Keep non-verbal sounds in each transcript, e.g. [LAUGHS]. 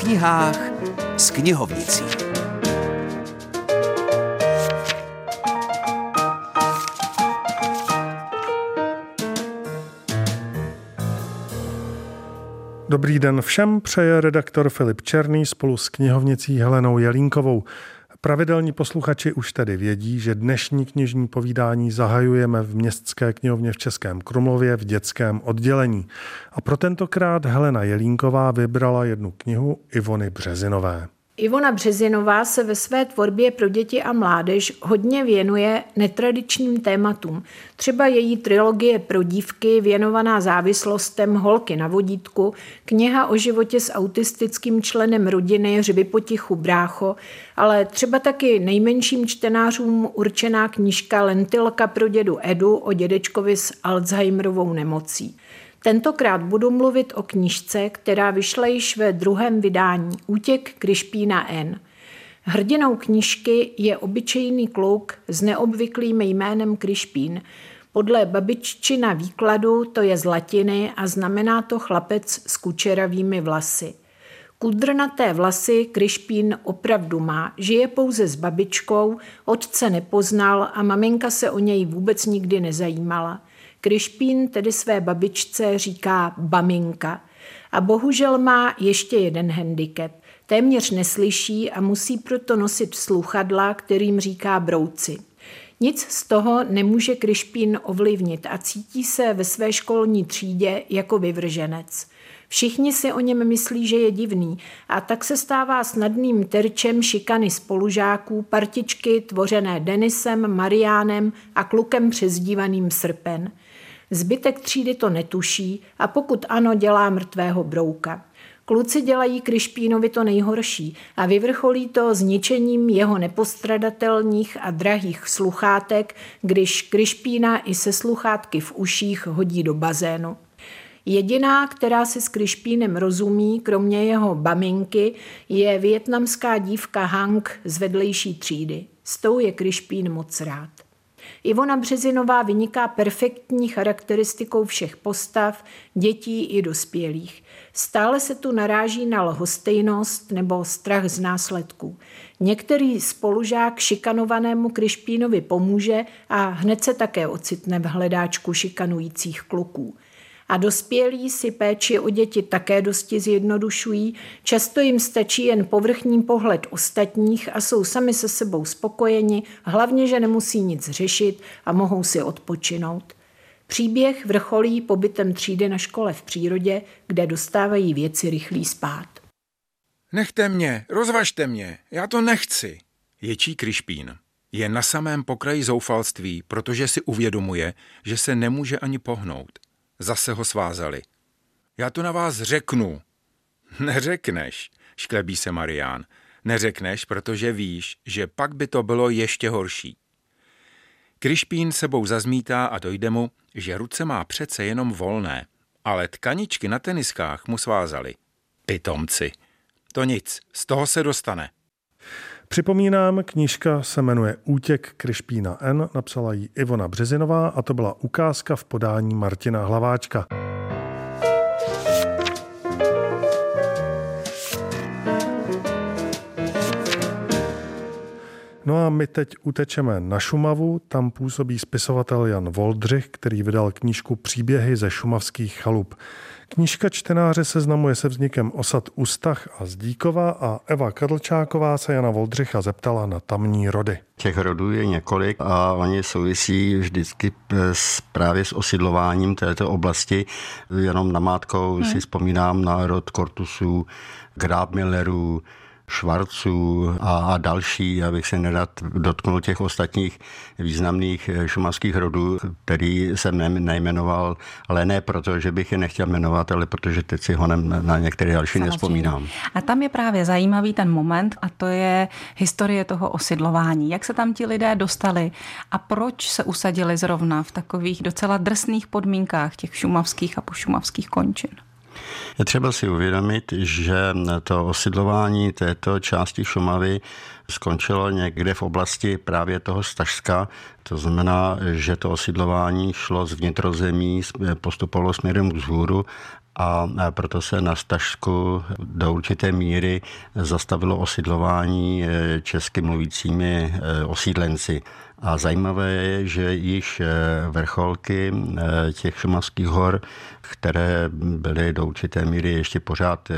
knihách s knihovnicí. Dobrý den všem, přeje redaktor Filip Černý spolu s knihovnicí Helenou Jelínkovou. Pravidelní posluchači už tedy vědí, že dnešní knižní povídání zahajujeme v Městské knihovně v Českém Krumlově v dětském oddělení. A pro tentokrát Helena Jelínková vybrala jednu knihu Ivony Březinové. Ivona Březinová se ve své tvorbě pro děti a mládež hodně věnuje netradičním tématům. Třeba její trilogie pro dívky věnovaná závislostem Holky na vodítku, kniha o životě s autistickým členem rodiny Řvy potichu brácho, ale třeba taky nejmenším čtenářům určená knížka Lentilka pro dědu Edu o dědečkovi s Alzheimerovou nemocí. Tentokrát budu mluvit o knižce, která vyšla již ve druhém vydání Útěk Krišpína N. Hrdinou knižky je obyčejný kluk s neobvyklým jménem Krišpín. Podle babiččina výkladu to je z latiny a znamená to chlapec s kučeravými vlasy. Kudrnaté vlasy Krišpín opravdu má, žije pouze s babičkou, otce nepoznal a maminka se o něj vůbec nikdy nezajímala. Krišpín tedy své babičce říká baminka. A bohužel má ještě jeden handicap. Téměř neslyší a musí proto nosit sluchadla, kterým říká brouci. Nic z toho nemůže Krišpín ovlivnit a cítí se ve své školní třídě jako vyvrženec. Všichni si o něm myslí, že je divný a tak se stává snadným terčem šikany spolužáků, partičky tvořené Denisem, Mariánem a klukem přezdívaným Srpen – Zbytek třídy to netuší a pokud ano, dělá mrtvého brouka. Kluci dělají Krišpínovi to nejhorší a vyvrcholí to zničením jeho nepostradatelných a drahých sluchátek, když Krišpína i se sluchátky v uších hodí do bazénu. Jediná, která se s Krišpínem rozumí, kromě jeho baminky, je větnamská dívka Hank z vedlejší třídy. S tou je Krišpín moc rád. Ivona Březinová vyniká perfektní charakteristikou všech postav, dětí i dospělých. Stále se tu naráží na lhostejnost nebo strach z následků. Některý spolužák šikanovanému Krišpínovi pomůže a hned se také ocitne v hledáčku šikanujících kluků a dospělí si péči o děti také dosti zjednodušují, často jim stačí jen povrchní pohled ostatních a jsou sami se sebou spokojeni, hlavně, že nemusí nic řešit a mohou si odpočinout. Příběh vrcholí pobytem třídy na škole v přírodě, kde dostávají věci rychlý spát. Nechte mě, rozvažte mě, já to nechci. Ječí Krišpín. Je na samém pokraji zoufalství, protože si uvědomuje, že se nemůže ani pohnout. Zase ho svázali. Já to na vás řeknu. [LAUGHS] Neřekneš, šklebí se Marián. Neřekneš, protože víš, že pak by to bylo ještě horší. Krišpín sebou zazmítá a dojde mu, že ruce má přece jenom volné, ale tkaničky na teniskách mu svázali. Pitomci. To nic, z toho se dostane. Připomínám, knížka se jmenuje Útěk Krišpína N, napsala ji Ivona Březinová a to byla ukázka v podání Martina Hlaváčka. No a my teď utečeme na Šumavu, tam působí spisovatel Jan Voldřich, který vydal knížku Příběhy ze šumavských chalup. Knížka čtenáře seznamuje se vznikem osad Ustach a Zdíkova a Eva Kadlčáková se Jana Voldřicha zeptala na tamní rody. Těch rodů je několik a oni souvisí vždycky s, právě s osidlováním této oblasti. Jenom namátkou hmm. si vzpomínám na rod Kortusů, Grábmillerů, Švarců a, a další, abych se nerad dotknul těch ostatních významných eh, šumavských rodů, který jsem nejmenoval, ale ne proto, že bych je nechtěl jmenovat, ale protože teď si ho na některé další Samozřejmě. nespomínám. A tam je právě zajímavý ten moment a to je historie toho osidlování. Jak se tam ti lidé dostali a proč se usadili zrovna v takových docela drsných podmínkách těch šumavských a pošumavských končin? Je třeba si uvědomit, že to osidlování této části Šumavy skončilo někde v oblasti právě toho Stažska. To znamená, že to osidlování šlo z vnitrozemí, postupovalo směrem k vzhůru a proto se na Stažsku do určité míry zastavilo osidlování eh, česky mluvícími eh, osídlenci. A zajímavé je, že již eh, vrcholky těch šumavských hor, které byly do určité míry ještě pořád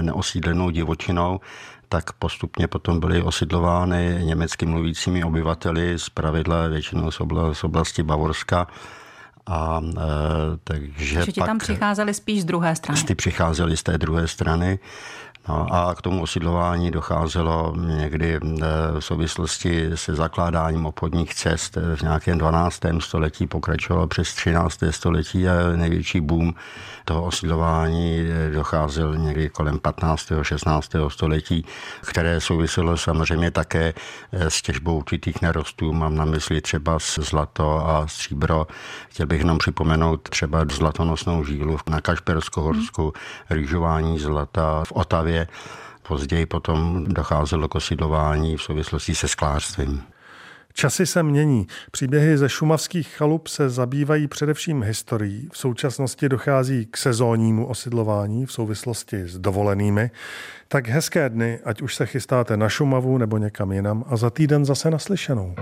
neosídlenou divočinou, tak postupně potom byly osidlovány německy mluvícími obyvateli, z pravidla většinou z oblasti Bavorska a e, takže že ti tam přicházeli spíš z druhé strany. Ty přicházeli z té druhé strany. No a k tomu osidlování docházelo někdy eh, v souvislosti se zakládáním obchodních cest v nějakém 12. století, pokračovalo přes 13. století a největší boom toho osidlování eh, docházel někdy kolem 15. 16. století, které souviselo samozřejmě také eh, s těžbou určitých nerostů. Mám na mysli třeba zlato a stříbro. Chtěl bych nám připomenout třeba zlatonosnou žílu na Kašpersko-Horsku, rýžování zlata v Otavě Moravě. Později potom docházelo k osidlování v souvislosti se sklářstvím. Časy se mění. Příběhy ze šumavských chalup se zabývají především historií. V současnosti dochází k sezónnímu osidlování v souvislosti s dovolenými. Tak hezké dny, ať už se chystáte na Šumavu nebo někam jinam a za týden zase naslyšenou.